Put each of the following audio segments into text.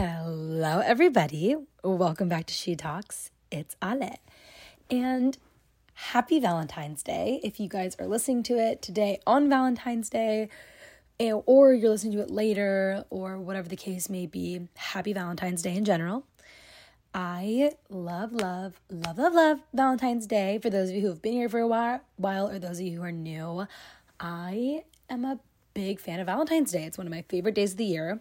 Hello, everybody. Welcome back to She Talks. It's Ale. And happy Valentine's Day. If you guys are listening to it today on Valentine's Day, eh, or you're listening to it later, or whatever the case may be, happy Valentine's Day in general. I love, love, love, love, love Valentine's Day. For those of you who have been here for a while, while or those of you who are new, I am a big fan of Valentine's Day. It's one of my favorite days of the year.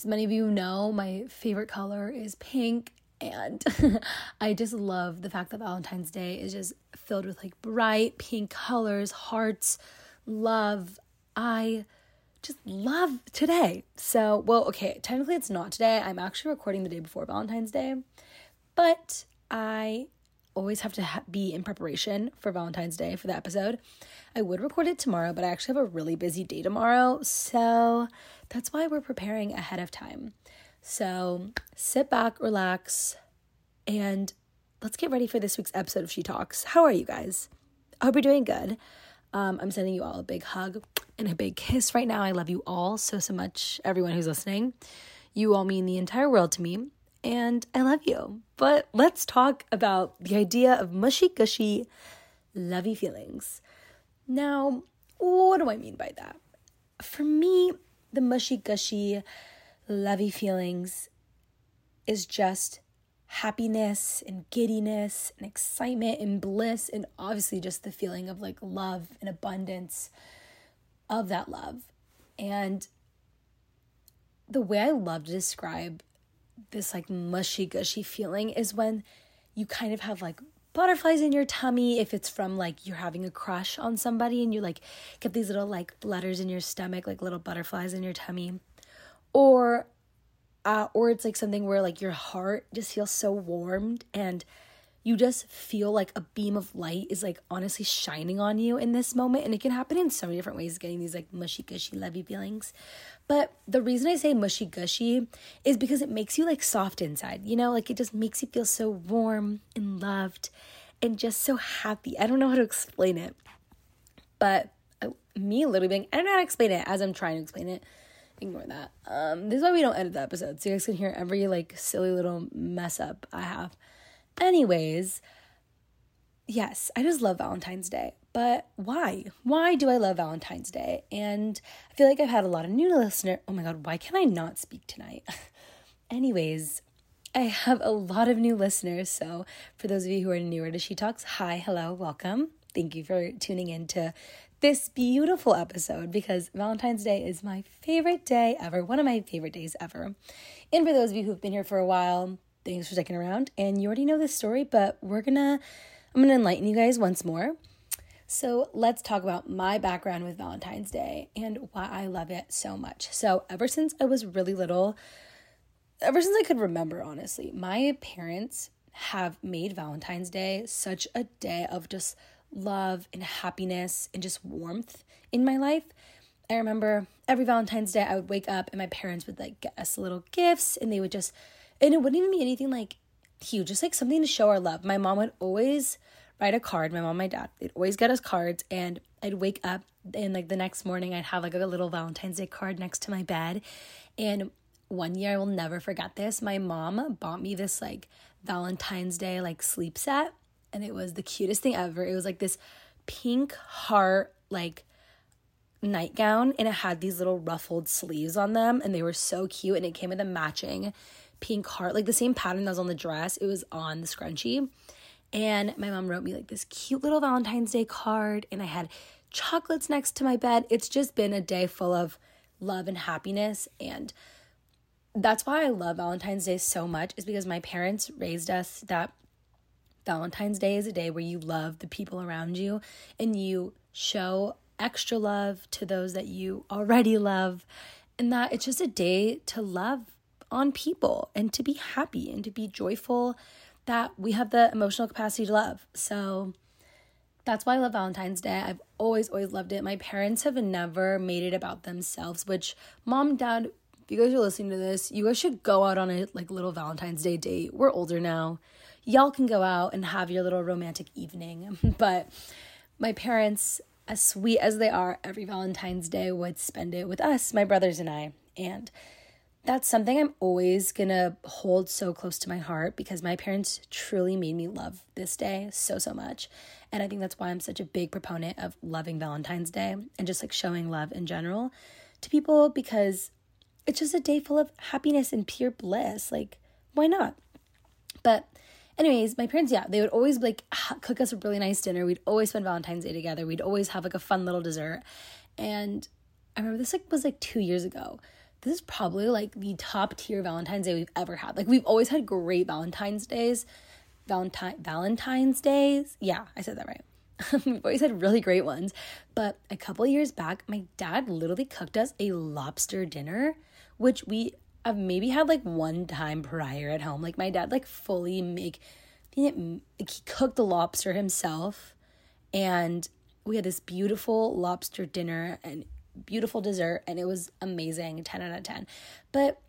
As many of you know, my favorite color is pink, and I just love the fact that Valentine's Day is just filled with like bright pink colors, hearts, love. I just love today. So, well, okay, technically it's not today. I'm actually recording the day before Valentine's Day, but I always have to ha- be in preparation for Valentine's Day for the episode. I would record it tomorrow, but I actually have a really busy day tomorrow. So that's why we're preparing ahead of time. So sit back, relax, and let's get ready for this week's episode of She Talks. How are you guys? I hope you're doing good. Um, I'm sending you all a big hug and a big kiss right now. I love you all so, so much, everyone who's listening. You all mean the entire world to me and I love you. But let's talk about the idea of mushy gushy, lovey feelings. Now, what do I mean by that? For me, the mushy gushy, lovey feelings is just happiness and giddiness and excitement and bliss, and obviously just the feeling of like love and abundance of that love. And the way I love to describe this like mushy gushy feeling is when you kind of have like butterflies in your tummy. If it's from like you're having a crush on somebody and you like get these little like flutters in your stomach like little butterflies in your tummy. Or uh or it's like something where like your heart just feels so warmed and you just feel like a beam of light is like honestly shining on you in this moment and it can happen in so many different ways getting these like mushy gushy lovey feelings. But the reason i say mushy gushy is because it makes you like soft inside you know? Like it just makes you feel so warm and loved and just so happy. I don't know how to explain it but uh, me literally being i don't know how to explain it as i'm trying to explain it. Ignore that. Um this is why we don't edit the episode so you guys can hear every like silly little mess up i have Anyways, yes, I just love Valentine's Day. But why? Why do I love Valentine's Day? And I feel like I've had a lot of new listeners. Oh my God, why can I not speak tonight? Anyways, I have a lot of new listeners. So for those of you who are newer to She Talks, hi, hello, welcome. Thank you for tuning in to this beautiful episode because Valentine's Day is my favorite day ever, one of my favorite days ever. And for those of you who've been here for a while, Thanks for sticking around. And you already know this story, but we're gonna, I'm gonna enlighten you guys once more. So let's talk about my background with Valentine's Day and why I love it so much. So, ever since I was really little, ever since I could remember, honestly, my parents have made Valentine's Day such a day of just love and happiness and just warmth in my life. I remember every Valentine's Day I would wake up and my parents would like get us little gifts and they would just and it wouldn't even be anything like huge, just like something to show our love. My mom would always write a card. My mom, my dad, they'd always get us cards, and I'd wake up and like the next morning, I'd have like a little Valentine's Day card next to my bed. And one year, I will never forget this. My mom bought me this like Valentine's Day like sleep set, and it was the cutest thing ever. It was like this pink heart like nightgown, and it had these little ruffled sleeves on them, and they were so cute. And it came with a matching pink heart, like the same pattern that was on the dress, it was on the scrunchie. And my mom wrote me like this cute little Valentine's Day card, and I had chocolates next to my bed. It's just been a day full of love and happiness. And that's why I love Valentine's Day so much, is because my parents raised us that Valentine's Day is a day where you love the people around you and you show extra love to those that you already love. And that it's just a day to love on people and to be happy and to be joyful that we have the emotional capacity to love. So that's why I love Valentine's Day. I've always, always loved it. My parents have never made it about themselves, which mom, dad, if you guys are listening to this, you guys should go out on a like little Valentine's Day date. We're older now. Y'all can go out and have your little romantic evening. but my parents, as sweet as they are, every Valentine's Day would spend it with us, my brothers and I. And that's something I'm always gonna hold so close to my heart because my parents truly made me love this day so, so much. And I think that's why I'm such a big proponent of loving Valentine's Day and just like showing love in general to people because it's just a day full of happiness and pure bliss. Like, why not? But, anyways, my parents, yeah, they would always like cook us a really nice dinner. We'd always spend Valentine's Day together. We'd always have like a fun little dessert. And I remember this like was like two years ago this is probably like the top tier Valentine's Day we've ever had. Like we've always had great Valentine's days. Valentine Valentine's days. Yeah, I said that right. we've always had really great ones. But a couple years back, my dad literally cooked us a lobster dinner, which we have maybe had like one time prior at home. Like my dad like fully make he, cooked the lobster himself and we had this beautiful lobster dinner and beautiful dessert and it was amazing 10 out of 10 but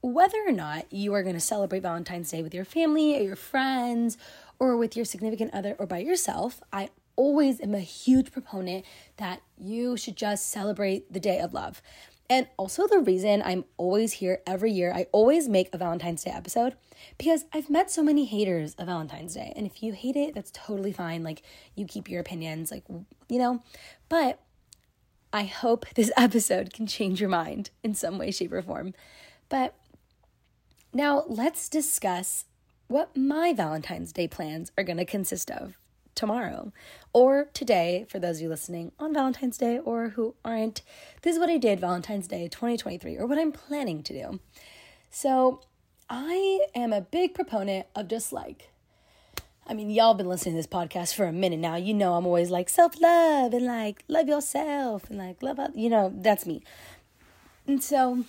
whether or not you are going to celebrate valentine's day with your family or your friends or with your significant other or by yourself i always am a huge proponent that you should just celebrate the day of love. And also the reason i'm always here every year i always make a valentine's day episode because i've met so many haters of valentine's day. And if you hate it that's totally fine. Like you keep your opinions like you know? But I hope this episode can change your mind in some way, shape, or form. But now let's discuss what my Valentine's Day plans are going to consist of tomorrow or today for those of you listening on Valentine's Day or who aren't. This is what I did Valentine's Day 2023 or what I'm planning to do. So, I am a big proponent of just like I mean, y'all been listening to this podcast for a minute now. You know, I'm always like self love and like love yourself and like love, you know, that's me. And so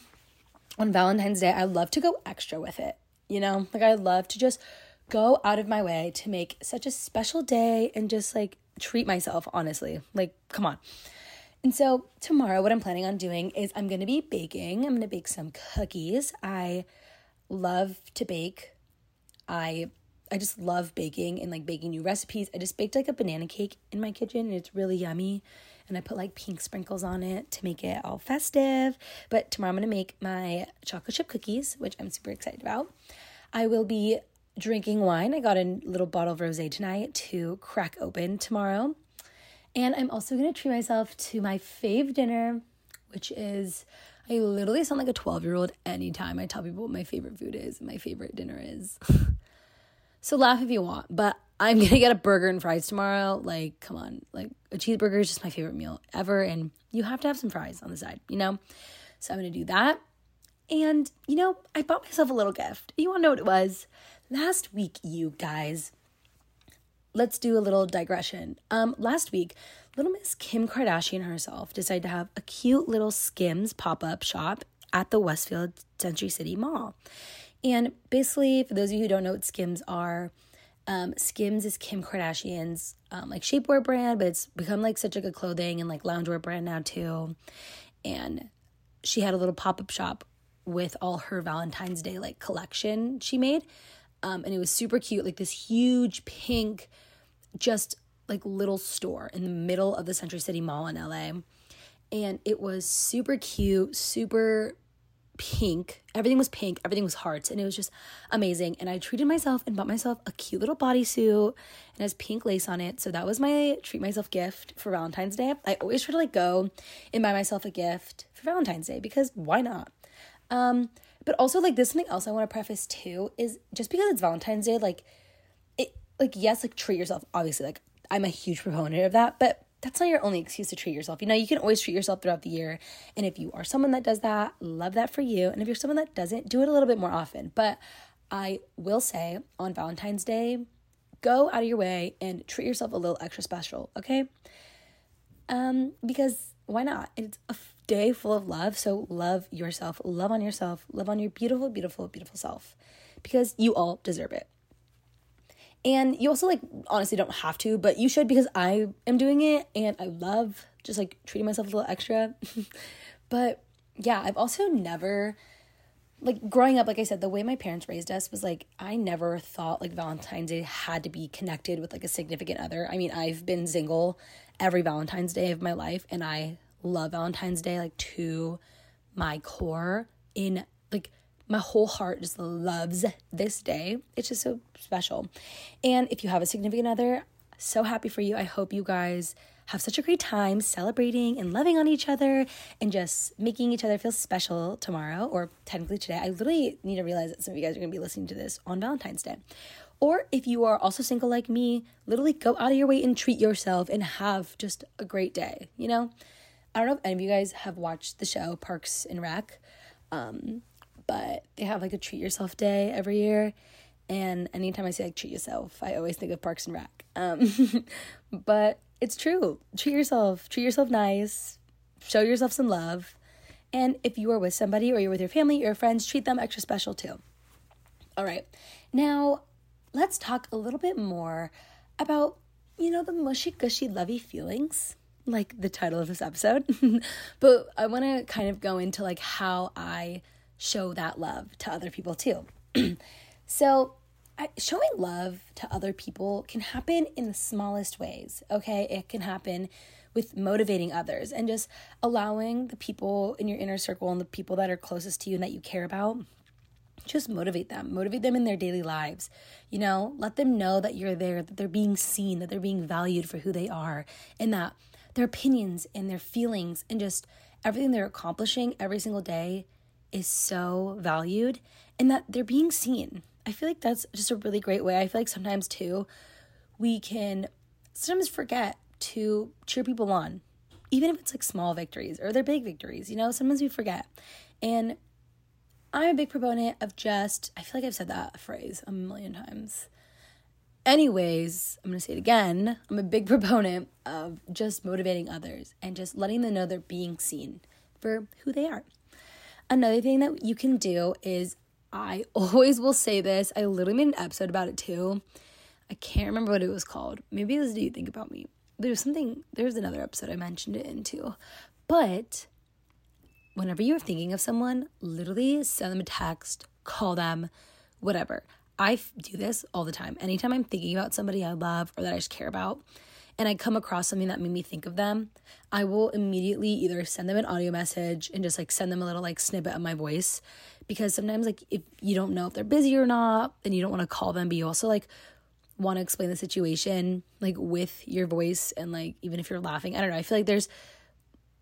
on Valentine's Day, I love to go extra with it. You know, like I love to just go out of my way to make such a special day and just like treat myself, honestly. Like, come on. And so tomorrow, what I'm planning on doing is I'm gonna be baking. I'm gonna bake some cookies. I love to bake. I I just love baking and like baking new recipes. I just baked like a banana cake in my kitchen and it's really yummy. And I put like pink sprinkles on it to make it all festive. But tomorrow I'm gonna make my chocolate chip cookies, which I'm super excited about. I will be drinking wine. I got a little bottle of rose tonight to crack open tomorrow. And I'm also gonna treat myself to my fave dinner, which is I literally sound like a 12 year old anytime I tell people what my favorite food is and my favorite dinner is. So laugh if you want, but I'm gonna get a burger and fries tomorrow. Like, come on, like a cheeseburger is just my favorite meal ever, and you have to have some fries on the side, you know? So I'm gonna do that. And, you know, I bought myself a little gift. You wanna know what it was? Last week, you guys, let's do a little digression. Um, last week, little Miss Kim Kardashian herself decided to have a cute little Skims pop up shop at the Westfield Century City Mall. And basically, for those of you who don't know what Skims are, um, Skims is Kim Kardashian's um, like shapewear brand, but it's become like such a good clothing and like loungewear brand now too. And she had a little pop up shop with all her Valentine's Day like collection she made, um, and it was super cute, like this huge pink, just like little store in the middle of the Century City Mall in LA. And it was super cute, super pink. Everything was pink, everything was hearts, and it was just amazing. And I treated myself and bought myself a cute little bodysuit and has pink lace on it. So that was my treat myself gift for Valentine's Day. I always try to like go and buy myself a gift for Valentine's Day because why not? Um, but also like this something else I want to preface too is just because it's Valentine's Day, like it like yes, like treat yourself. Obviously, like I'm a huge proponent of that, but that's not your only excuse to treat yourself. You know, you can always treat yourself throughout the year. And if you are someone that does that, love that for you. And if you're someone that doesn't, do it a little bit more often. But I will say on Valentine's Day, go out of your way and treat yourself a little extra special, okay? Um, because why not? It's a day full of love. So love yourself, love on yourself, love on your beautiful, beautiful, beautiful self because you all deserve it. And you also like honestly don't have to, but you should because I am doing it and I love just like treating myself a little extra. but yeah, I've also never like growing up like I said the way my parents raised us was like I never thought like Valentine's Day had to be connected with like a significant other. I mean, I've been single every Valentine's Day of my life and I love Valentine's Day like to my core in like my whole heart just loves this day. It's just so special. And if you have a significant other, so happy for you. I hope you guys have such a great time celebrating and loving on each other and just making each other feel special tomorrow or technically today. I literally need to realize that some of you guys are going to be listening to this on Valentine's Day. Or if you are also single like me, literally go out of your way and treat yourself and have just a great day, you know? I don't know if any of you guys have watched the show Parks and Rec, um, but they have like a treat yourself day every year. And anytime I say like treat yourself, I always think of Parks and Rec. Um, but it's true. Treat yourself, treat yourself nice, show yourself some love. And if you are with somebody or you're with your family or friends, treat them extra special too. All right. Now, let's talk a little bit more about, you know, the mushy gushy lovey feelings, like the title of this episode. but I want to kind of go into like how I show that love to other people too. so, I, showing love to other people can happen in the smallest ways, okay? It can happen with motivating others and just allowing the people in your inner circle and the people that are closest to you and that you care about just motivate them motivate them in their daily lives you know let them know that you're there that they're being seen that they're being valued for who they are and that their opinions and their feelings and just everything they're accomplishing every single day is so valued and that they're being seen i feel like that's just a really great way i feel like sometimes too we can sometimes forget to cheer people on even if it's like small victories or they're big victories you know sometimes we forget and I'm a big proponent of just, I feel like I've said that phrase a million times. Anyways, I'm to say it again. I'm a big proponent of just motivating others and just letting them know they're being seen for who they are. Another thing that you can do is I always will say this. I literally made an episode about it too. I can't remember what it was called. Maybe it was Do You Think About Me? There's something, there's another episode I mentioned it in too. But whenever you're thinking of someone, literally send them a text, call them, whatever. I do this all the time. Anytime I'm thinking about somebody I love or that I just care about, and I come across something that made me think of them, I will immediately either send them an audio message and just like send them a little like snippet of my voice. Because sometimes, like, if you don't know if they're busy or not, and you don't want to call them, but you also like want to explain the situation like with your voice and like even if you're laughing, I don't know. I feel like there's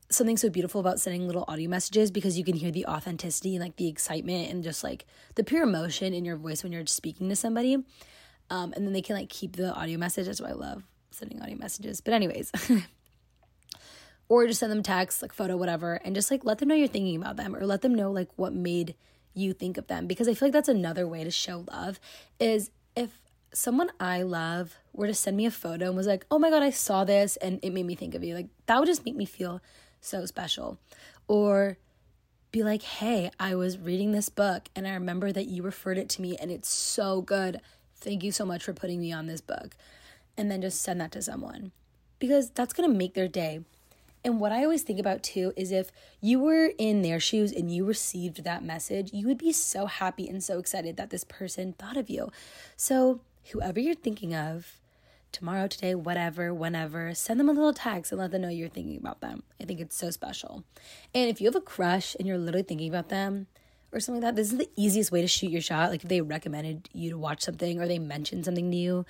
something so beautiful about sending little audio messages because you can hear the authenticity and like the excitement and just like the pure emotion in your voice when you're speaking to somebody. Um, and then they can like keep the audio message. That's why I love sending audio messages. But anyways, or just send them text, like photo, whatever, and just like let them know you're thinking about them or let them know like what made you think of them because I feel like that's another way to show love is if someone I love were to send me a photo and was like, "Oh my god, I saw this and it made me think of you." Like that would just make me feel so special. Or be like, hey, I was reading this book and I remember that you referred it to me and it's so good. Thank you so much for putting me on this book. And then just send that to someone because that's going to make their day. And what I always think about too is if you were in their shoes and you received that message, you would be so happy and so excited that this person thought of you. So, whoever you're thinking of, tomorrow, today, whatever, whenever, send them a little text and let them know you're thinking about them. I think it's so special. And if you have a crush and you're literally thinking about them or something like that, this is the easiest way to shoot your shot. Like if they recommended you to watch something or they mentioned something to you,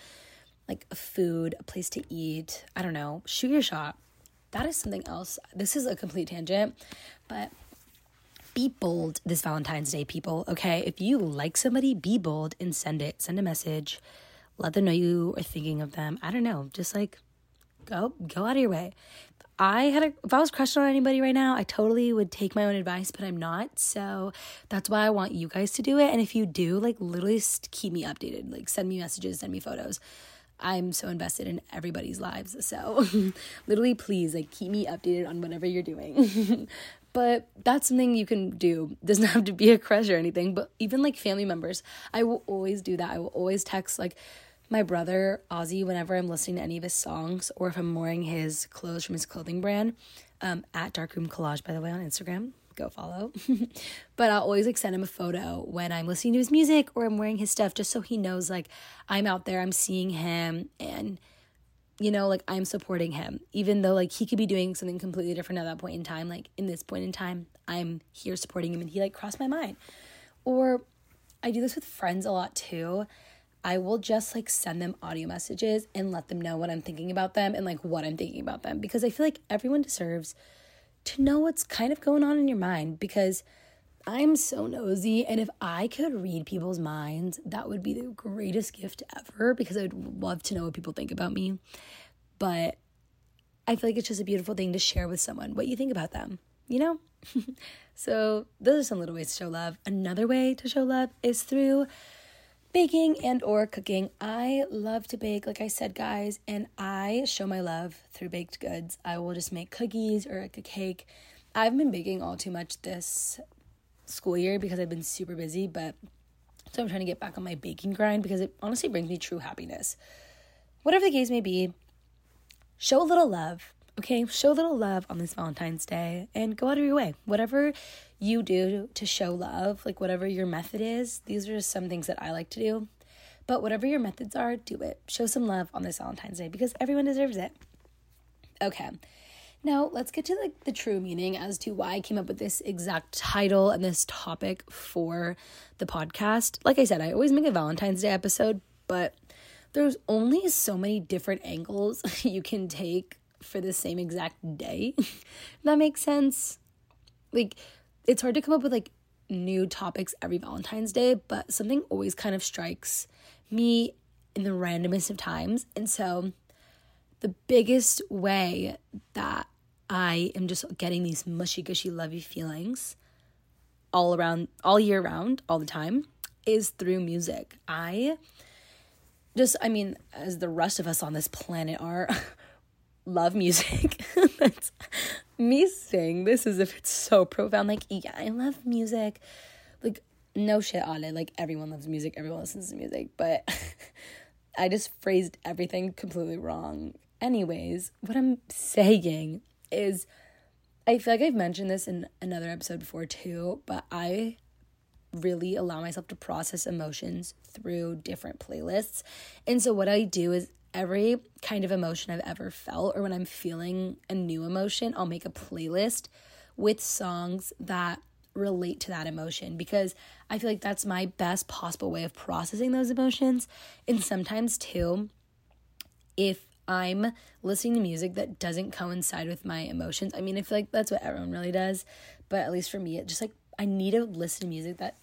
like a food, a place to eat, I don't know, shoot your shot. That is something else. This is a complete tangent, but be bold this Valentine's Day, people. Okay. If you like somebody, be bold and send it. Send a message let them know you are thinking of them. I don't know, just like go go out of your way. I had a, if I was crushing on anybody right now, I totally would take my own advice, but I'm not. So that's why I want you guys to do it. And if you do, like literally keep me updated. Like send me messages, send me photos. I'm so invested in everybody's lives. So literally please like keep me updated on whatever you're doing. but that's something you can do. Doesn't have to be a crush or anything, but even like family members, I will always do that. I will always text like my brother Ozzy whenever I'm listening to any of his songs or if I'm wearing his clothes from his clothing brand. Um, at Darkroom Collage, by the way, on Instagram. Go follow. but I'll always like send him a photo when I'm listening to his music or I'm wearing his stuff just so he knows like I'm out there, I'm seeing him and you know, like I'm supporting him, even though like he could be doing something completely different at that point in time. Like in this point in time, I'm here supporting him and he like crossed my mind. Or I do this with friends a lot too. I will just like send them audio messages and let them know what I'm thinking about them and like what I'm thinking about them because I feel like everyone deserves to know what's kind of going on in your mind because I'm so nosy and if I could read people's minds, that would be the greatest gift ever because I'd love to know what people think about me. But I feel like it's just a beautiful thing to share with someone what you think about them, you know? so, those are some little ways to show love. Another way to show love is through baking and or cooking. I love to bake, like I said, guys, and I show my love through baked goods. I will just make cookies or like a cake. I've been baking all too much this school year because I've been super busy, but so I'm trying to get back on my baking grind because it honestly brings me true happiness. Whatever the case may be, show a little love, okay? Show a little love on this Valentine's Day and go out of your way. Whatever you do to show love, like whatever your method is, these are just some things that I like to do. But whatever your methods are, do it. Show some love on this Valentine's Day because everyone deserves it. Okay. Now, let's get to the, the true meaning as to why I came up with this exact title and this topic for the podcast. Like I said, I always make a Valentine's Day episode, but there's only so many different angles you can take for the same exact day. that makes sense. Like, it's hard to come up with like new topics every Valentine's Day, but something always kind of strikes me in the randomest of times. And so, the biggest way that I am just getting these mushy gushy lovey feelings all around all year round, all the time is through music. I just I mean, as the rest of us on this planet are love music. That's me saying this as if it's so profound. Like, yeah, I love music. Like, no shit on it. Like, everyone loves music, everyone listens to music, but I just phrased everything completely wrong. Anyways, what I'm saying is I feel like I've mentioned this in another episode before too, but I really allow myself to process emotions through different playlists. And so what I do is every kind of emotion I've ever felt or when I'm feeling a new emotion, I'll make a playlist with songs that relate to that emotion because I feel like that's my best possible way of processing those emotions. And sometimes too, if I'm listening to music that doesn't coincide with my emotions. I mean, I feel like that's what everyone really does, but at least for me, it just like I need to listen to music that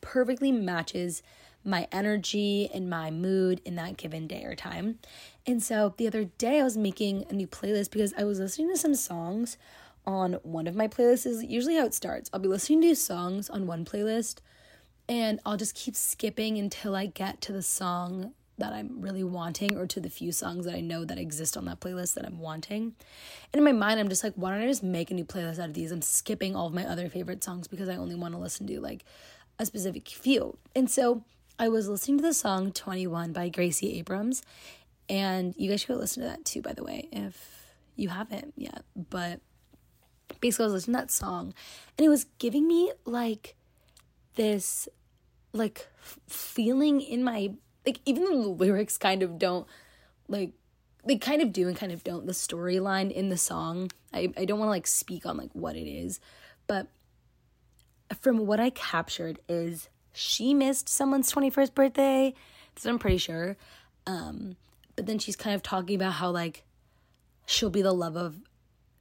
perfectly matches my energy and my mood in that given day or time. And so the other day I was making a new playlist because I was listening to some songs on one of my playlists is usually how it starts. I'll be listening to songs on one playlist and I'll just keep skipping until I get to the song that I'm really wanting or to the few songs that I know that exist on that playlist that I'm wanting. And in my mind, I'm just like, why don't I just make a new playlist out of these? I'm skipping all of my other favorite songs because I only want to listen to like a specific few. And so I was listening to the song 21 by Gracie Abrams. And you guys should go listen to that too, by the way, if you haven't yet. But basically, I was listening to that song and it was giving me like this like feeling in my like even though the lyrics kind of don't like they kind of do and kind of don't the storyline in the song i, I don't want to like speak on like what it is but from what i captured is she missed someone's 21st birthday this i'm pretty sure um but then she's kind of talking about how like she'll be the love of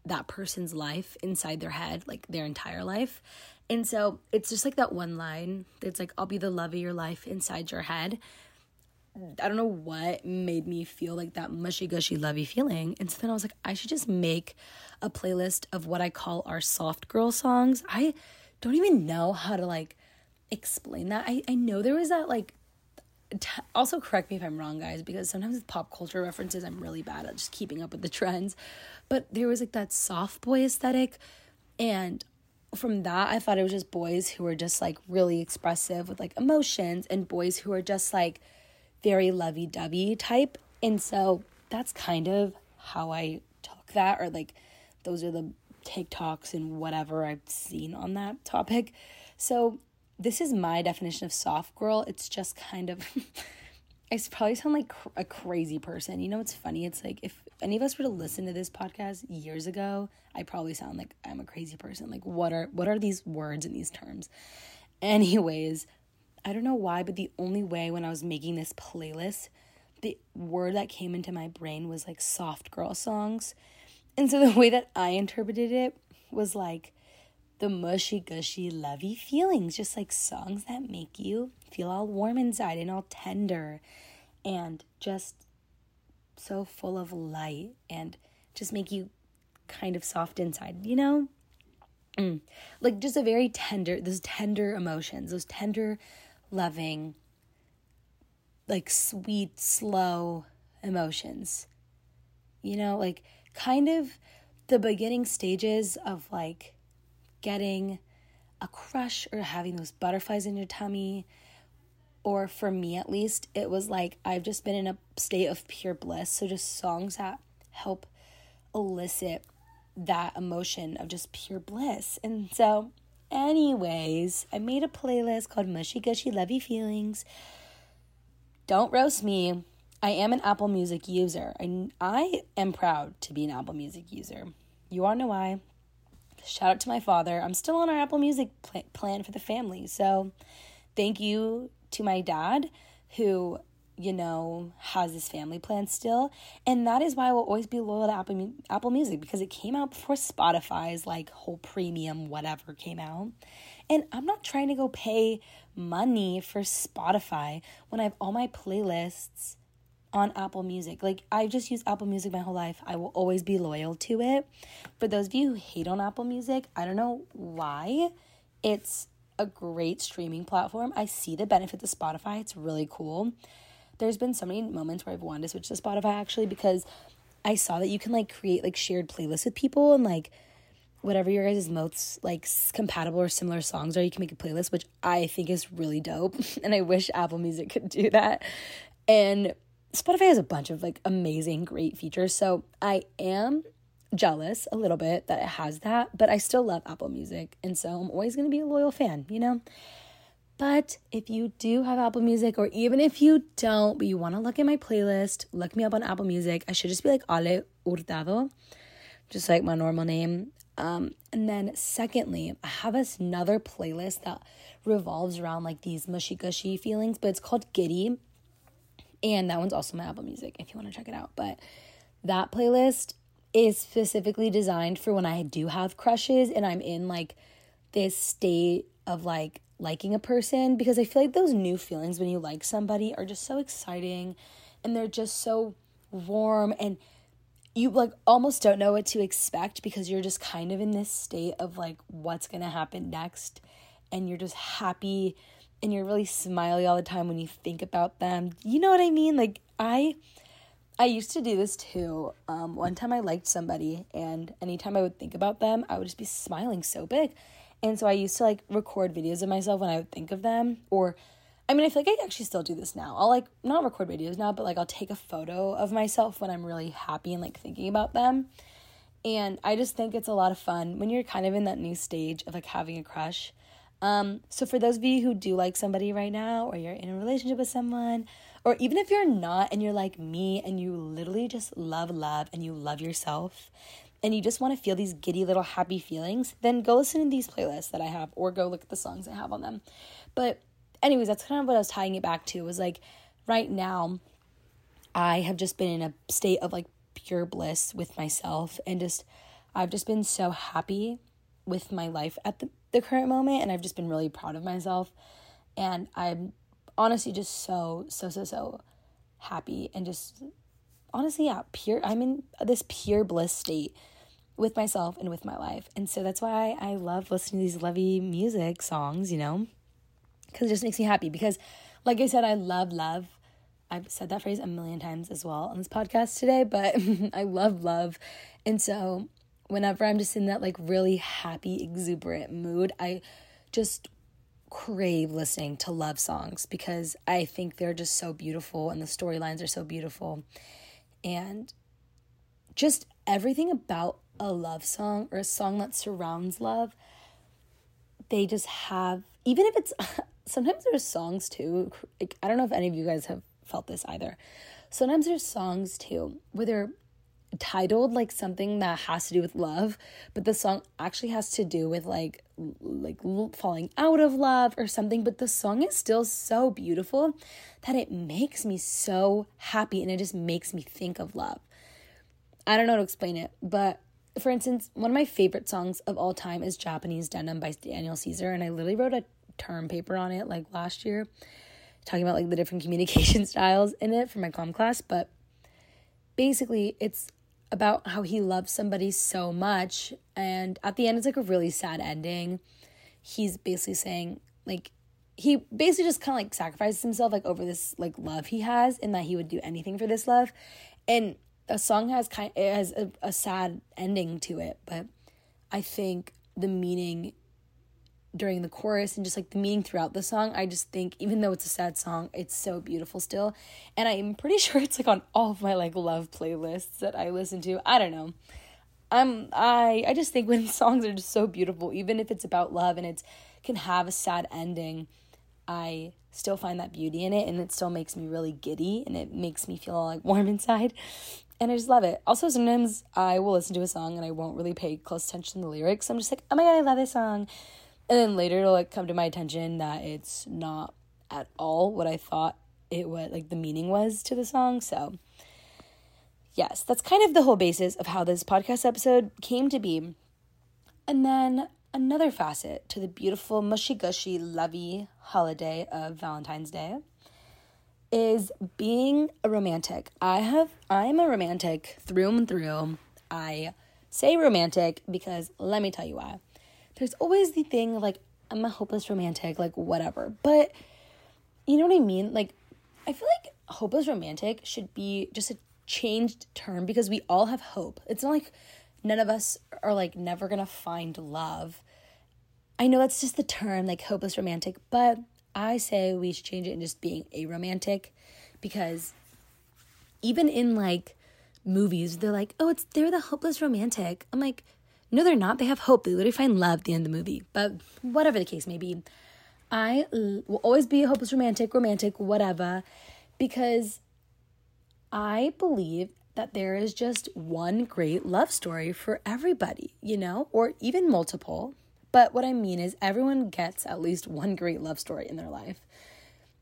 that person's life inside their head like their entire life and so it's just like that one line it's like i'll be the love of your life inside your head I don't know what made me feel like that mushy gushy lovey feeling. And so then I was like, I should just make a playlist of what I call our soft girl songs. I don't even know how to like explain that. I, I know there was that like T- also correct me if I'm wrong, guys, because sometimes with pop culture references, I'm really bad at just keeping up with the trends. But there was like that soft boy aesthetic, and from that, I thought it was just boys who were just like really expressive with like emotions, and boys who are just like very lovey dovey type. And so that's kind of how I took that, or like those are the TikToks and whatever I've seen on that topic. So this is my definition of soft girl. It's just kind of. I probably sound like a crazy person. You know, it's funny. It's like if any of us were to listen to this podcast years ago, I probably sound like I'm a crazy person. Like, what are what are these words and these terms? Anyways, I don't know why, but the only way when I was making this playlist, the word that came into my brain was like soft girl songs. And so the way that I interpreted it was like the mushy gushy lovey feelings, just like songs that make you feel all warm inside and all tender and just so full of light and just make you kind of soft inside, you know? Mm. Like just a very tender, those tender emotions, those tender, loving, like sweet, slow emotions. You know, like kind of the beginning stages of like getting a crush or having those butterflies in your tummy. Or for me at least, it was like I've just been in a state of pure bliss. So just songs that help elicit that emotion of just pure bliss. And so, anyways, I made a playlist called Mushy Gushy Lovey Feelings. Don't roast me. I am an Apple Music user. I, I am proud to be an Apple Music user. You all know why. Shout out to my father. I'm still on our Apple Music pl- plan for the family. So, thank you to my dad who you know, has this family plan still. And that is why I will always be loyal to Apple, Apple Music because it came out before Spotify's like whole premium whatever came out. And I'm not trying to go pay money for Spotify when I have all my playlists on Apple Music. Like I've just used Apple Music my whole life. I will always be loyal to it. For those of you who hate on Apple Music, I don't know why. It's a great streaming platform. I see the benefit to Spotify. It's really cool there's been so many moments where I've wanted to switch to Spotify actually because I saw that you can like create like shared playlists with people and like whatever your guys' most like compatible or similar songs are, you can make a playlist, which I think is really dope. and I wish Apple Music could do that. And Spotify has a bunch of like amazing, great features. So I am jealous a little bit that it has that, but I still love Apple Music. And so I'm always going to be a loyal fan, you know? But if you do have Apple Music, or even if you don't, but you want to look at my playlist, look me up on Apple Music. I should just be like Ale Hurtado, just like my normal name. Um, and then, secondly, I have another playlist that revolves around like these mushy gushy feelings, but it's called Giddy. And that one's also my Apple Music if you want to check it out. But that playlist is specifically designed for when I do have crushes and I'm in like this state of like liking a person because I feel like those new feelings when you like somebody are just so exciting and they're just so warm and you like almost don't know what to expect because you're just kind of in this state of like what's going to happen next and you're just happy and you're really smiley all the time when you think about them. You know what I mean? Like I I used to do this too. Um, one time I liked somebody, and anytime I would think about them, I would just be smiling so big. And so I used to like record videos of myself when I would think of them. Or, I mean, I feel like I actually still do this now. I'll like not record videos now, but like I'll take a photo of myself when I'm really happy and like thinking about them. And I just think it's a lot of fun when you're kind of in that new stage of like having a crush. Um, so for those of you who do like somebody right now, or you're in a relationship with someone, or even if you're not and you're like me and you literally just love love and you love yourself, and you just want to feel these giddy little happy feelings, then go listen to these playlists that I have or go look at the songs I have on them. But anyways, that's kind of what I was tying it back to was like right now I have just been in a state of like pure bliss with myself and just I've just been so happy with my life at the, the current moment and I've just been really proud of myself and I'm honestly just so so so so happy and just honestly, yeah, pure, I'm in this pure bliss state with myself and with my life. And so that's why I love listening to these lovey music songs, you know, because it just makes me happy. Because, like I said, I love love. I've said that phrase a million times as well on this podcast today, but I love love. And so, whenever I'm just in that like really happy, exuberant mood, I just crave listening to love songs because I think they're just so beautiful and the storylines are so beautiful. And just everything about a love song or a song that surrounds love they just have even if it's sometimes there's songs too like, i don't know if any of you guys have felt this either. Sometimes there's songs too where they're titled like something that has to do with love, but the song actually has to do with like like falling out of love or something, but the song is still so beautiful that it makes me so happy and it just makes me think of love. I don't know how to explain it, but for instance, one of my favorite songs of all time is Japanese Denim by Daniel Caesar and I literally wrote a term paper on it like last year talking about like the different communication styles in it for my com class, but basically it's about how he loves somebody so much and at the end it's like a really sad ending. He's basically saying like he basically just kind of like sacrifices himself like over this like love he has and that he would do anything for this love. And a song has kind it has a, a sad ending to it but i think the meaning during the chorus and just like the meaning throughout the song. I just think even though it's a sad song, it's so beautiful still. And I'm pretty sure it's like on all of my like love playlists that I listen to. I don't know. I'm I I just think when songs are just so beautiful, even if it's about love and it's can have a sad ending, I still find that beauty in it and it still makes me really giddy and it makes me feel like warm inside. And I just love it. Also, sometimes I will listen to a song and I won't really pay close attention to the lyrics. I'm just like, oh my god, I love this song and then later it'll like come to my attention that it's not at all what I thought it was like the meaning was to the song. So yes, that's kind of the whole basis of how this podcast episode came to be. And then another facet to the beautiful mushy gushy lovey holiday of Valentine's Day is being a romantic. I have I'm a romantic through and through. I say romantic because let me tell you why there's always the thing like, I'm a hopeless romantic, like whatever. But you know what I mean? Like, I feel like hopeless romantic should be just a changed term because we all have hope. It's not like none of us are like never gonna find love. I know that's just the term, like hopeless romantic, but I say we should change it and just being a romantic because even in like movies, they're like, oh, it's they're the hopeless romantic. I'm like, no, they're not. They have hope. They literally find love at the end of the movie. But whatever the case may be, I will always be a hopeless romantic, romantic, whatever, because I believe that there is just one great love story for everybody, you know, or even multiple. But what I mean is, everyone gets at least one great love story in their life.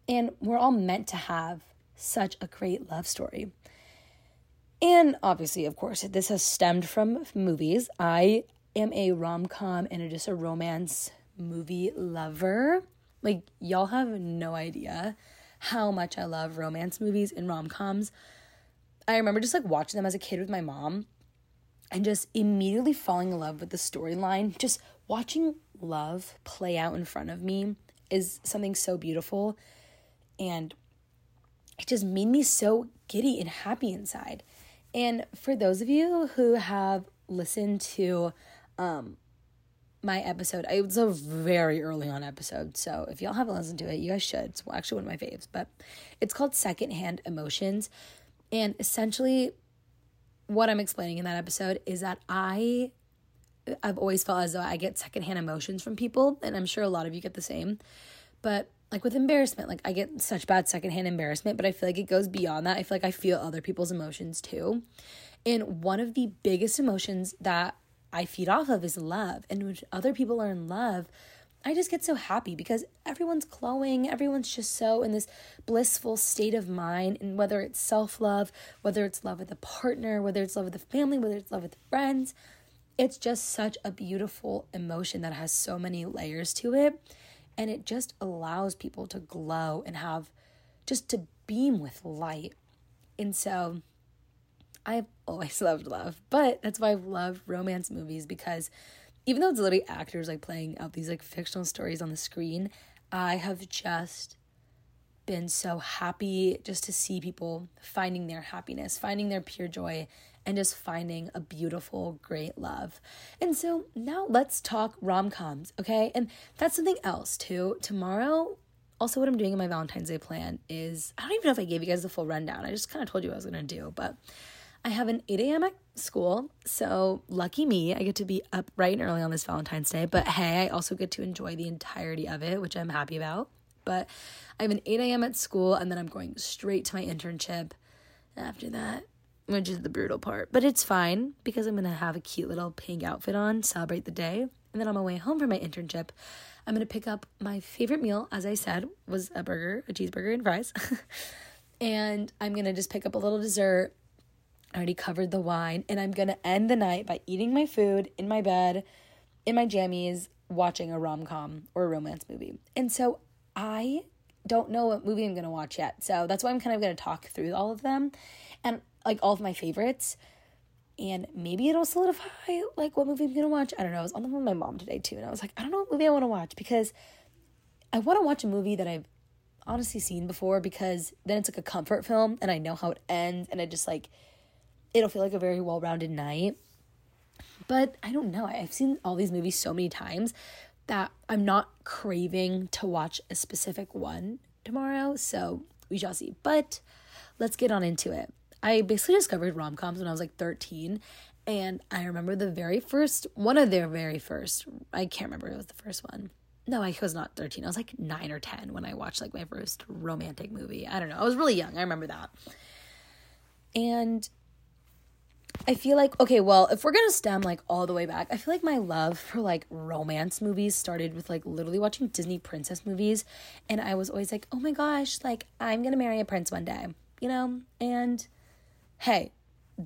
And we're all meant to have such a great love story. And obviously, of course, this has stemmed from movies. I am a rom com and just a romance movie lover. Like, y'all have no idea how much I love romance movies and rom coms. I remember just like watching them as a kid with my mom and just immediately falling in love with the storyline. Just watching love play out in front of me is something so beautiful. And it just made me so giddy and happy inside. And for those of you who have listened to um, my episode, it was a very early on episode. So if y'all haven't listened to it, you guys should. It's actually one of my faves, but it's called Secondhand Emotions. And essentially, what I'm explaining in that episode is that I I've always felt as though I get secondhand emotions from people, and I'm sure a lot of you get the same. But like with embarrassment, like I get such bad secondhand embarrassment, but I feel like it goes beyond that. I feel like I feel other people's emotions too. And one of the biggest emotions that I feed off of is love. And when other people are in love, I just get so happy because everyone's glowing, everyone's just so in this blissful state of mind. And whether it's self love, whether it's love with a partner, whether it's love with a family, whether it's love with friends, it's just such a beautiful emotion that has so many layers to it and it just allows people to glow and have just to beam with light. And so I've always loved love, but that's why I love romance movies because even though it's literally actors like playing out these like fictional stories on the screen, I have just been so happy just to see people finding their happiness, finding their pure joy, and just finding a beautiful, great love. And so now let's talk rom coms, okay? And that's something else too. Tomorrow, also, what I'm doing in my Valentine's Day plan is I don't even know if I gave you guys the full rundown. I just kind of told you what I was gonna do, but I have an 8 a.m. at school, so lucky me, I get to be up bright and early on this Valentine's Day. But hey, I also get to enjoy the entirety of it, which I'm happy about. But I have an 8 a.m. at school, and then I'm going straight to my internship. After that, which is the brutal part. But it's fine because I'm gonna have a cute little pink outfit on, celebrate the day, and then on my way home from my internship, I'm gonna pick up my favorite meal, as I said, was a burger, a cheeseburger, and fries. and I'm gonna just pick up a little dessert. I already covered the wine, and I'm gonna end the night by eating my food in my bed, in my jammies, watching a rom com or a romance movie. And so I don't know what movie I'm gonna watch yet. So that's why I'm kind of gonna talk through all of them and like all of my favorites. And maybe it'll solidify like what movie I'm gonna watch. I don't know. I was on the phone with my mom today too, and I was like, I don't know what movie I wanna watch because I wanna watch a movie that I've honestly seen before because then it's like a comfort film and I know how it ends and I just like it'll feel like a very well rounded night. But I don't know. I've seen all these movies so many times that I'm not craving to watch a specific one tomorrow. So we shall see. But let's get on into it. I basically discovered rom coms when I was like 13. And I remember the very first, one of their very first, I can't remember, it was the first one. No, I was not 13. I was like nine or 10 when I watched like my first romantic movie. I don't know. I was really young. I remember that. And I feel like okay, well, if we're gonna stem like all the way back, I feel like my love for like romance movies started with like literally watching Disney princess movies, and I was always like, oh my gosh, like I'm gonna marry a prince one day, you know, and hey,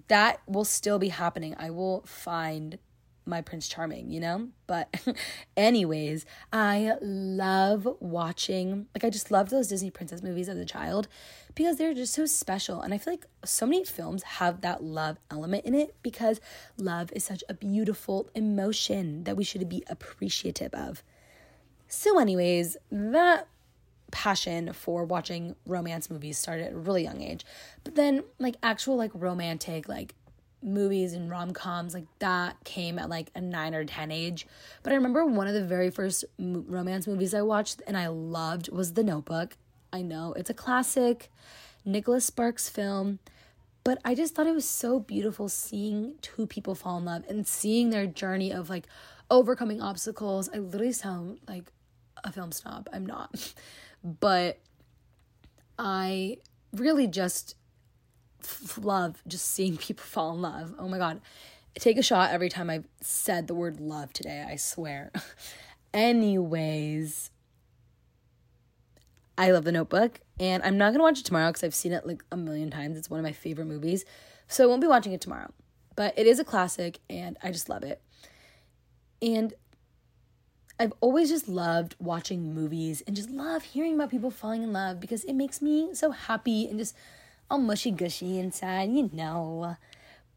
that will still be happening. I will find my Prince Charming, you know? But, anyways, I love watching, like, I just loved those Disney princess movies as a child because they're just so special. And I feel like so many films have that love element in it because love is such a beautiful emotion that we should be appreciative of. So, anyways, that passion for watching romance movies started at a really young age. But then, like, actual, like, romantic, like, movies and rom-coms like that came at like a 9 or 10 age. But i remember one of the very first romance movies i watched and i loved was the notebook. I know it's a classic nicholas sparks film but i just thought it was so beautiful seeing two people fall in love and seeing their journey of like overcoming obstacles. I literally sound like a film snob. I'm not but i really just love just seeing people fall in love. Oh my God. take a shot every time I've said the word love today, I swear. Anyways, I love the notebook and I'm not going to watch it tomorrow because I've seen it like a million times. It's one of my favorite movies. So I won't be watching it tomorrow. But it is a classic and I just love it. And I've always just loved watching movies and just love hearing about people falling in love because it makes me so happy and just all mushy gushy inside, you know.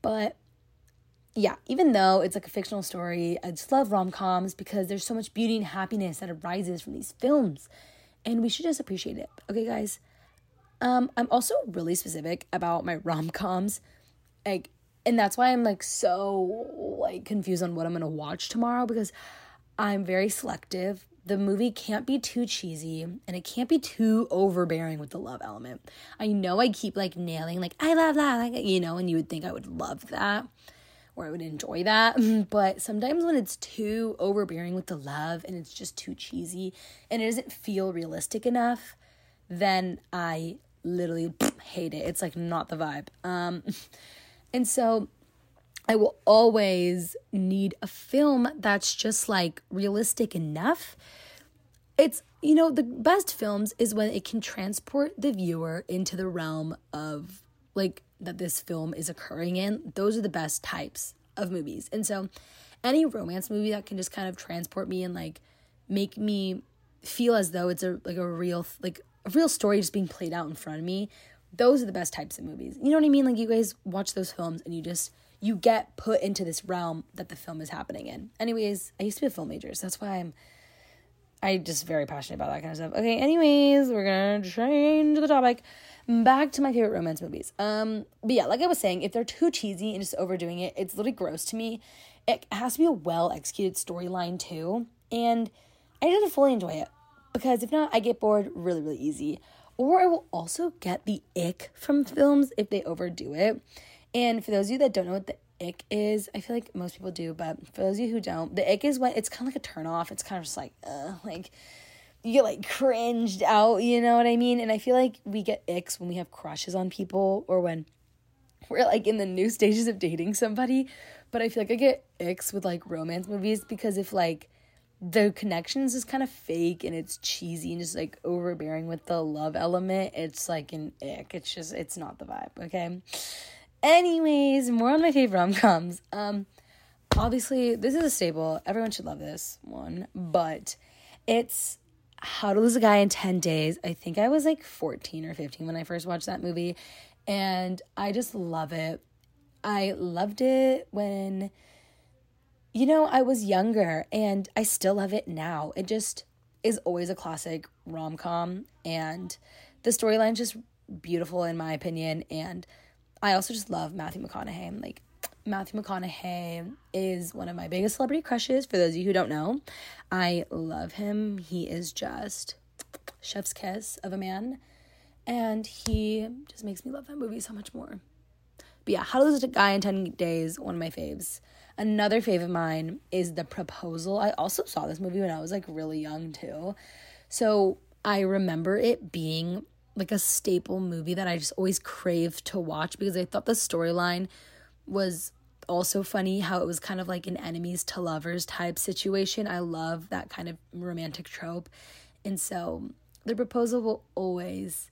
But yeah, even though it's like a fictional story, I just love rom coms because there's so much beauty and happiness that arises from these films. And we should just appreciate it. Okay, guys. Um, I'm also really specific about my rom coms. Like, and that's why I'm like so like confused on what I'm gonna watch tomorrow because I'm very selective the movie can't be too cheesy and it can't be too overbearing with the love element. I know I keep like nailing like I love that, like you know, and you would think I would love that or I would enjoy that, but sometimes when it's too overbearing with the love and it's just too cheesy and it doesn't feel realistic enough, then I literally hate it. It's like not the vibe. Um and so I will always need a film that's just like realistic enough. It's, you know, the best films is when it can transport the viewer into the realm of like that this film is occurring in. Those are the best types of movies. And so any romance movie that can just kind of transport me and like make me feel as though it's a like a real like a real story just being played out in front of me. Those are the best types of movies. You know what I mean? Like you guys watch those films and you just you get put into this realm that the film is happening in. Anyways, I used to be a film major, so that's why I'm I just very passionate about that kind of stuff. Okay, anyways, we're gonna change the topic. Back to my favorite romance movies. Um, but yeah, like I was saying, if they're too cheesy and just overdoing it, it's literally gross to me. It has to be a well executed storyline too, and I to fully enjoy it because if not, I get bored really, really easy. Or I will also get the ick from films if they overdo it. And for those of you that don't know what the ick is, I feel like most people do, but for those of you who don't, the ick is when it's kind of like a turn off. It's kind of just like, uh, like you get like cringed out, you know what I mean? And I feel like we get icks when we have crushes on people or when we're like in the new stages of dating somebody, but I feel like I get icks with like romance movies because if like the connections is kind of fake and it's cheesy and just like overbearing with the love element, it's like an ick. It's just it's not the vibe, okay? Anyways, more on my favorite rom coms. Um obviously this is a staple. Everyone should love this one, but it's How to Lose a Guy in 10 Days. I think I was like 14 or 15 when I first watched that movie and I just love it. I loved it when, you know, I was younger and I still love it now. It just is always a classic rom com and the storyline's just beautiful in my opinion. And I also just love Matthew McConaughey. Like, Matthew McConaughey is one of my biggest celebrity crushes. For those of you who don't know, I love him. He is just chef's kiss of a man. And he just makes me love that movie so much more. But yeah, How to Lose a Guy in 10 Days, one of my faves. Another fave of mine is The Proposal. I also saw this movie when I was like really young too. So I remember it being like a staple movie that I just always craved to watch because I thought the storyline was also funny how it was kind of like an enemies to lovers type situation. I love that kind of romantic trope. And so the proposal will always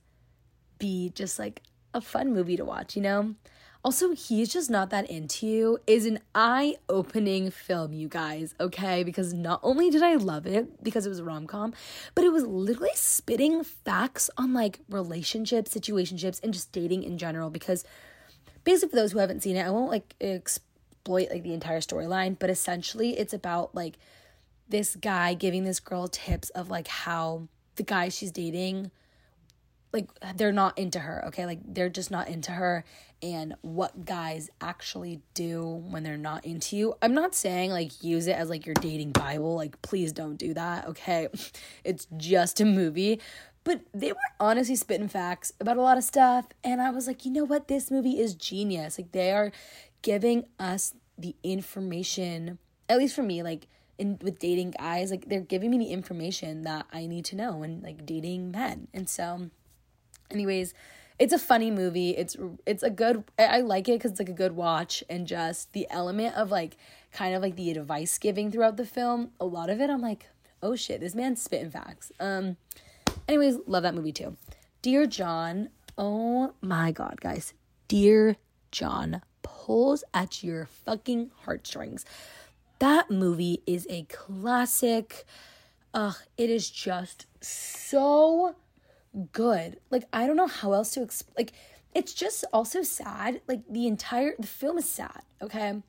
be just like a fun movie to watch, you know? Also, he's just not that into you is an eye opening film, you guys, okay? Because not only did I love it because it was a rom com, but it was literally spitting facts on like relationships, situationships, and just dating in general. Because basically, for those who haven't seen it, I won't like exploit like the entire storyline, but essentially, it's about like this guy giving this girl tips of like how the guy she's dating like they're not into her okay? Like they're just not into her. And what guys actually do when they're not into you i'm not saying like use it as like your dating bible. Like please don't do that okay? It's just a movie. But they were honestly spitting facts about a lot of stuff. And i was like you know what? This movie is genius. Like they are giving us the information at least for me like in with dating guys like they're giving me the information that i need to know and like dating men. And so anyways it's a funny movie. It's it's a good i like it because it's like a good watch and just the element of like kind of like the advice giving throughout the film a lot of it i'm like oh shit this man's spitting facts. Um anyways love that movie too. Dear john oh my god guys. Dear john pulls at your fucking heartstrings. That movie is a classic. Ugh it is just so good. Like I don't know how else to explain. Like it's just also sad. Like the entire the film is sad. Okay.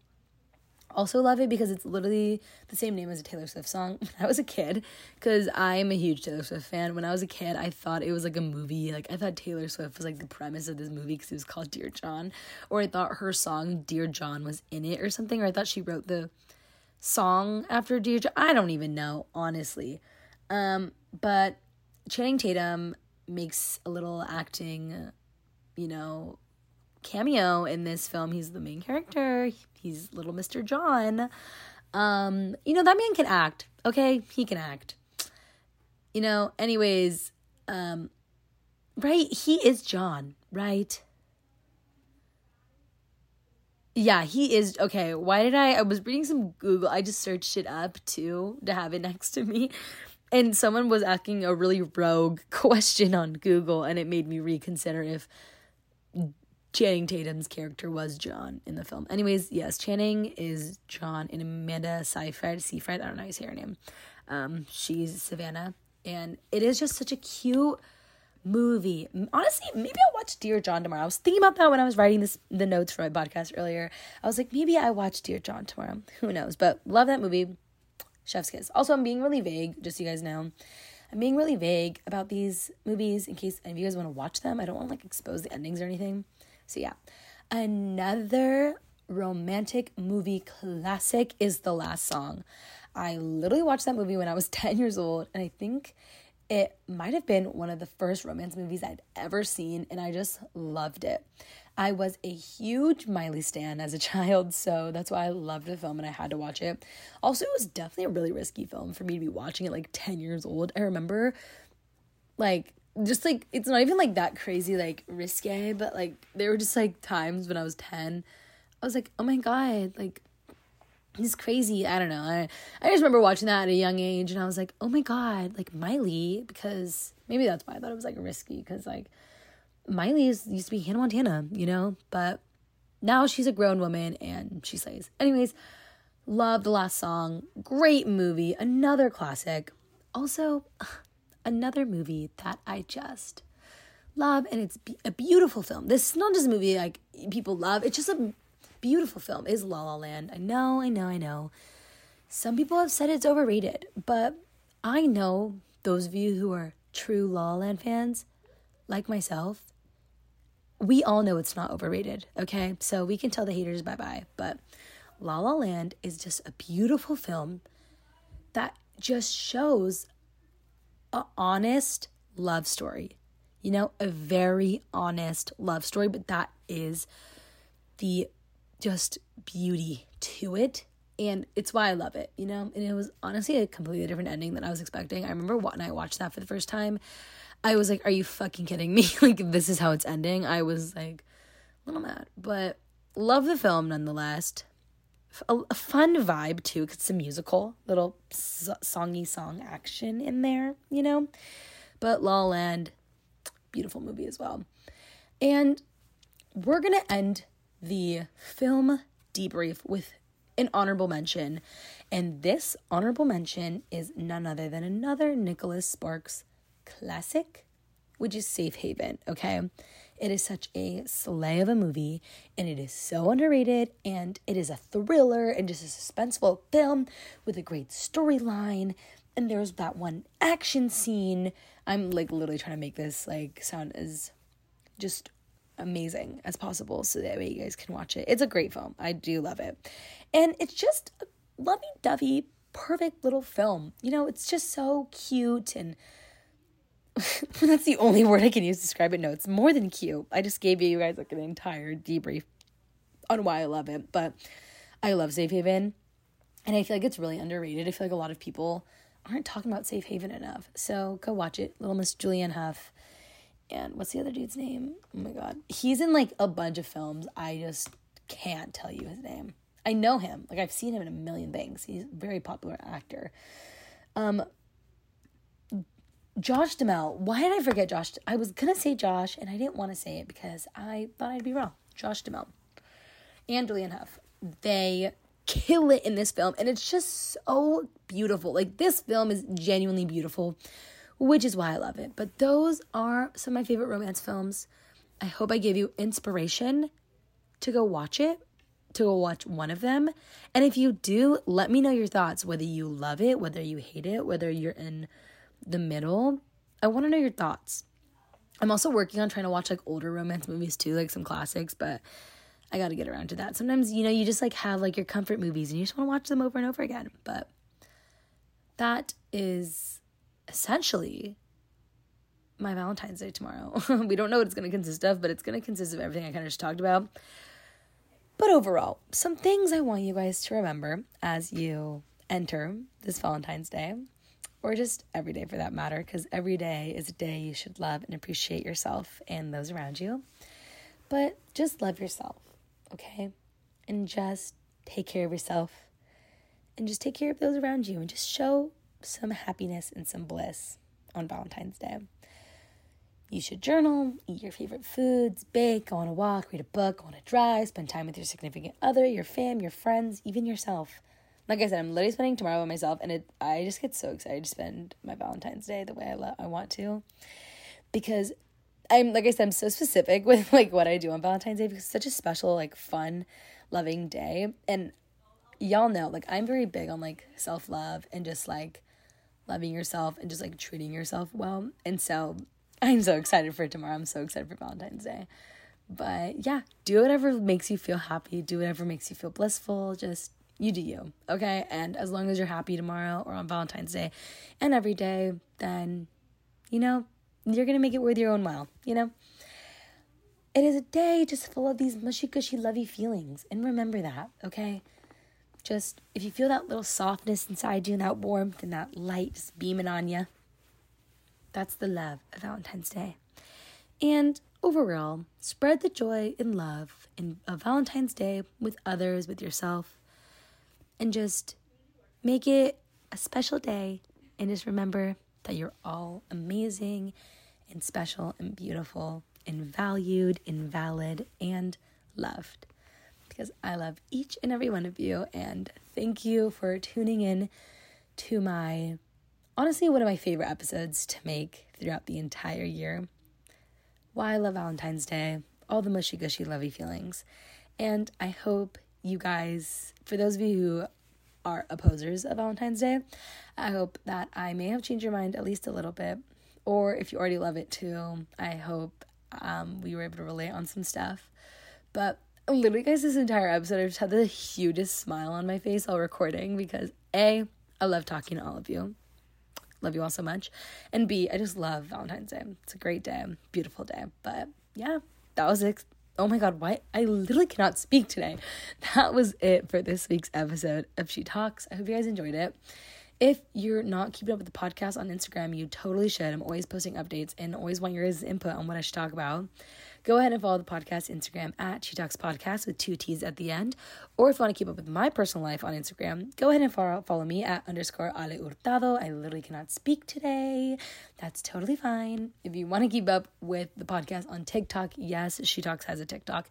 Also love it because it's literally the same name as a Taylor Swift song. When I was a kid, because I am a huge Taylor Swift fan. When I was a kid, I thought it was like a movie. Like I thought Taylor Swift was like the premise of this movie because it was called Dear John, or I thought her song Dear John was in it or something, or I thought she wrote the song after Dear John. I don't even know honestly. Um, but Channing Tatum makes a little acting, you know, cameo in this film. He's the main character. He's little Mr. John. Um, you know, that man can act. Okay, he can act. You know, anyways, um right, he is John, right? Yeah, he is okay. Why did I I was reading some Google. I just searched it up too to have it next to me and someone was asking a really rogue question on Google, and it made me reconsider if Channing Tatum's character was John in the film. Anyways, yes, Channing is John, and Amanda Seyfried, Seyfried, I don't know how you say her name. Um, she's Savannah, and it is just such a cute movie. Honestly, maybe I'll watch Dear John tomorrow. I was thinking about that when I was writing this the notes for my podcast earlier. I was like, maybe I watch Dear John tomorrow. Who knows? But love that movie. Chef's Kiss. Also, I'm being really vague, just so you guys know. I'm being really vague about these movies in case any of you guys want to watch them. I don't want to like expose the endings or anything. So yeah. Another romantic movie classic is The Last Song. I literally watched that movie when I was 10 years old, and I think it might have been one of the first romance movies I'd ever seen, and I just loved it. I was a huge Miley stan as a child, so that's why I loved the film and I had to watch it. Also, it was definitely a really risky film for me to be watching it like 10 years old. I remember like just like it's not even like that crazy like risque, but like there were just like times when I was 10 I was like, "Oh my god, like he's crazy." I don't know. I I just remember watching that at a young age and I was like, "Oh my god, like Miley because maybe that's why I thought it was like risky cuz like Miley used to be Hannah Montana, you know, but now she's a grown woman and she slays. Anyways, love the last song. Great movie, another classic. Also, another movie that I just love, and it's a beautiful film. This is not just a movie like people love, it's just a beautiful film. Is La La Land. I know, I know, I know. Some people have said it's overrated, but I know those of you who are true La La Land fans, like myself, we all know it's not overrated, okay? So we can tell the haters bye bye. But La La Land is just a beautiful film that just shows a honest love story. You know, a very honest love story, but that is the just beauty to it. And it's why I love it, you know? And it was honestly a completely different ending than I was expecting. I remember when I watched that for the first time, I was like, are you fucking kidding me? like, this is how it's ending. I was like, a little mad, but love the film nonetheless. A, a fun vibe too, because it's a musical, little songy song action in there, you know? But La La Land, beautiful movie as well. And we're gonna end the film debrief with an honorable mention. And this honorable mention is none other than another Nicholas Sparks classic, which is Safe Haven, okay? It is such a slay of a movie and it is so underrated and it is a thriller and just a suspenseful film with a great storyline. And there's that one action scene. I'm like literally trying to make this like sound as just amazing as possible so that way you guys can watch it. It's a great film. I do love it. And it's just a lovey dovey, perfect little film. You know, it's just so cute and that's the only word I can use to describe it. No, it's more than cute. I just gave you guys like an entire debrief on why I love it. But I love Safe Haven. And I feel like it's really underrated. I feel like a lot of people aren't talking about Safe Haven enough. So go watch it. Little Miss Julianne Hough. And what's the other dude's name? Oh my god. He's in like a bunch of films. I just can't tell you his name. I know him. Like I've seen him in a million things. He's a very popular actor. Um Josh Duhamel. Why did I forget Josh? I was gonna say Josh, and I didn't want to say it because I thought I'd be wrong. Josh Duhamel and Julianne Hough. They kill it in this film, and it's just so beautiful. Like this film is genuinely beautiful, which is why I love it. But those are some of my favorite romance films. I hope I gave you inspiration to go watch it, to go watch one of them. And if you do, let me know your thoughts, whether you love it, whether you hate it, whether you're in the middle. I want to know your thoughts. I'm also working on trying to watch like older romance movies too, like some classics, but I got to get around to that. Sometimes, you know, you just like have like your comfort movies and you just want to watch them over and over again. But that is essentially my Valentine's Day tomorrow. we don't know what it's going to consist of, but it's going to consist of everything I kind of just talked about. But overall, some things I want you guys to remember as you enter this Valentine's Day or just every day for that matter, because every day is a day you should love and appreciate yourself and those around you. But just love yourself, okay? And just take care of yourself and just take care of those around you and just show some happiness and some bliss on Valentine's Day. You should journal, eat your favorite foods, bake, go on a walk, read a book, go on a drive, spend time with your significant other, your fam, your friends, even yourself like I said, I'm literally spending tomorrow by myself, and it I just get so excited to spend my Valentine's Day the way I lo- I want to, because I'm like I said, I'm so specific with like what I do on Valentine's Day because it's such a special, like fun, loving day, and y'all know like I'm very big on like self love and just like loving yourself and just like treating yourself well, and so I'm so excited for tomorrow. I'm so excited for Valentine's Day. But yeah, do whatever makes you feel happy. Do whatever makes you feel blissful. Just you do you, okay? And as long as you're happy tomorrow or on Valentine's Day and every day, then, you know, you're gonna make it worth your own while, you know? It is a day just full of these mushy gushy lovey feelings. And remember that, okay? Just if you feel that little softness inside you and that warmth and that light just beaming on you, That's the love of Valentine's Day. And overall, spread the joy and love in of Valentine's Day with others, with yourself, and just make it a special day. And just remember that you're all amazing and special and beautiful and valued and valid and loved. Because I love each and every one of you. And thank you for tuning in to my honestly one of my favorite episodes to make throughout the entire year. Why I love Valentine's Day, all the mushy gushy lovey feelings. And I hope you guys, for those of you who are opposers of Valentine's Day, I hope that I may have changed your mind at least a little bit. Or if you already love it too, I hope um, we were able to relate on some stuff. But literally, guys, this entire episode, I just had the hugest smile on my face while recording because A, I love talking to all of you. Love you all so much. And B, I just love Valentine's Day. It's a great day, beautiful day. But yeah, that was it. Oh my god, why? I literally cannot speak today. That was it for this week's episode of She Talks. I hope you guys enjoyed it. If you're not keeping up with the podcast on Instagram, you totally should. I'm always posting updates and always want your input on what I should talk about go ahead and follow the podcast Instagram at She Talks Podcast with two T's at the end. Or if you want to keep up with my personal life on Instagram, go ahead and follow, follow me at underscore Ale Hurtado. I literally cannot speak today. That's totally fine. If you want to keep up with the podcast on TikTok, yes, She Talks has a TikTok.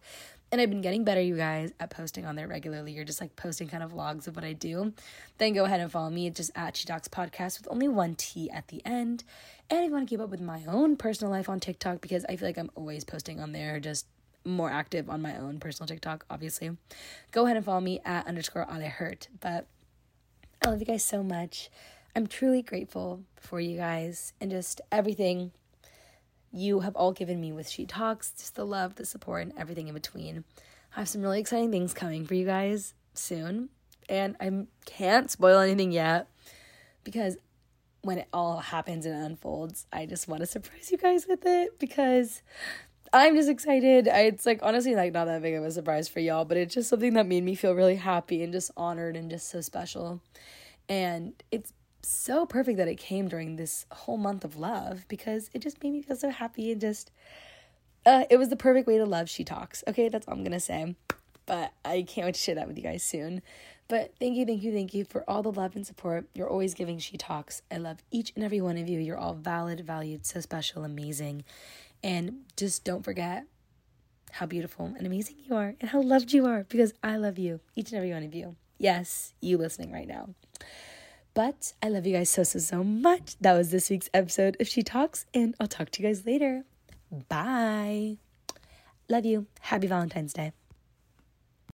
And I've been getting better, you guys, at posting on there regularly. You're just like posting kind of vlogs of what I do. Then go ahead and follow me just at She Talks Podcast with only one T at the end. And if you want to keep up with my own personal life on TikTok, because I feel like I'm always posting on there, just more active on my own personal TikTok, obviously. Go ahead and follow me at underscore Ale Hurt. But I love you guys so much. I'm truly grateful for you guys and just everything you have all given me with She Talks, just the love, the support, and everything in between. I have some really exciting things coming for you guys soon, and I can't spoil anything yet because when it all happens and unfolds, I just want to surprise you guys with it because I'm just excited. I, it's like honestly like not that big of a surprise for y'all, but it's just something that made me feel really happy and just honored and just so special. And it's so perfect that it came during this whole month of love because it just made me feel so happy and just uh, it was the perfect way to love she talks. Okay that's all i'm gonna say but i can't wait to share that with you guys soon. But thank you thank you thank you for all the love and support. You're always giving she talks. I love each and every one of you. You're all valid valued so special amazing. And just don't forget how beautiful and amazing you are and how loved you are because i love you each and every one of you. Yes you listening right now but I love you guys so, so, so much. That was this week's episode of She Talks, and I'll talk to you guys later. Bye. Love you. Happy Valentine's Day.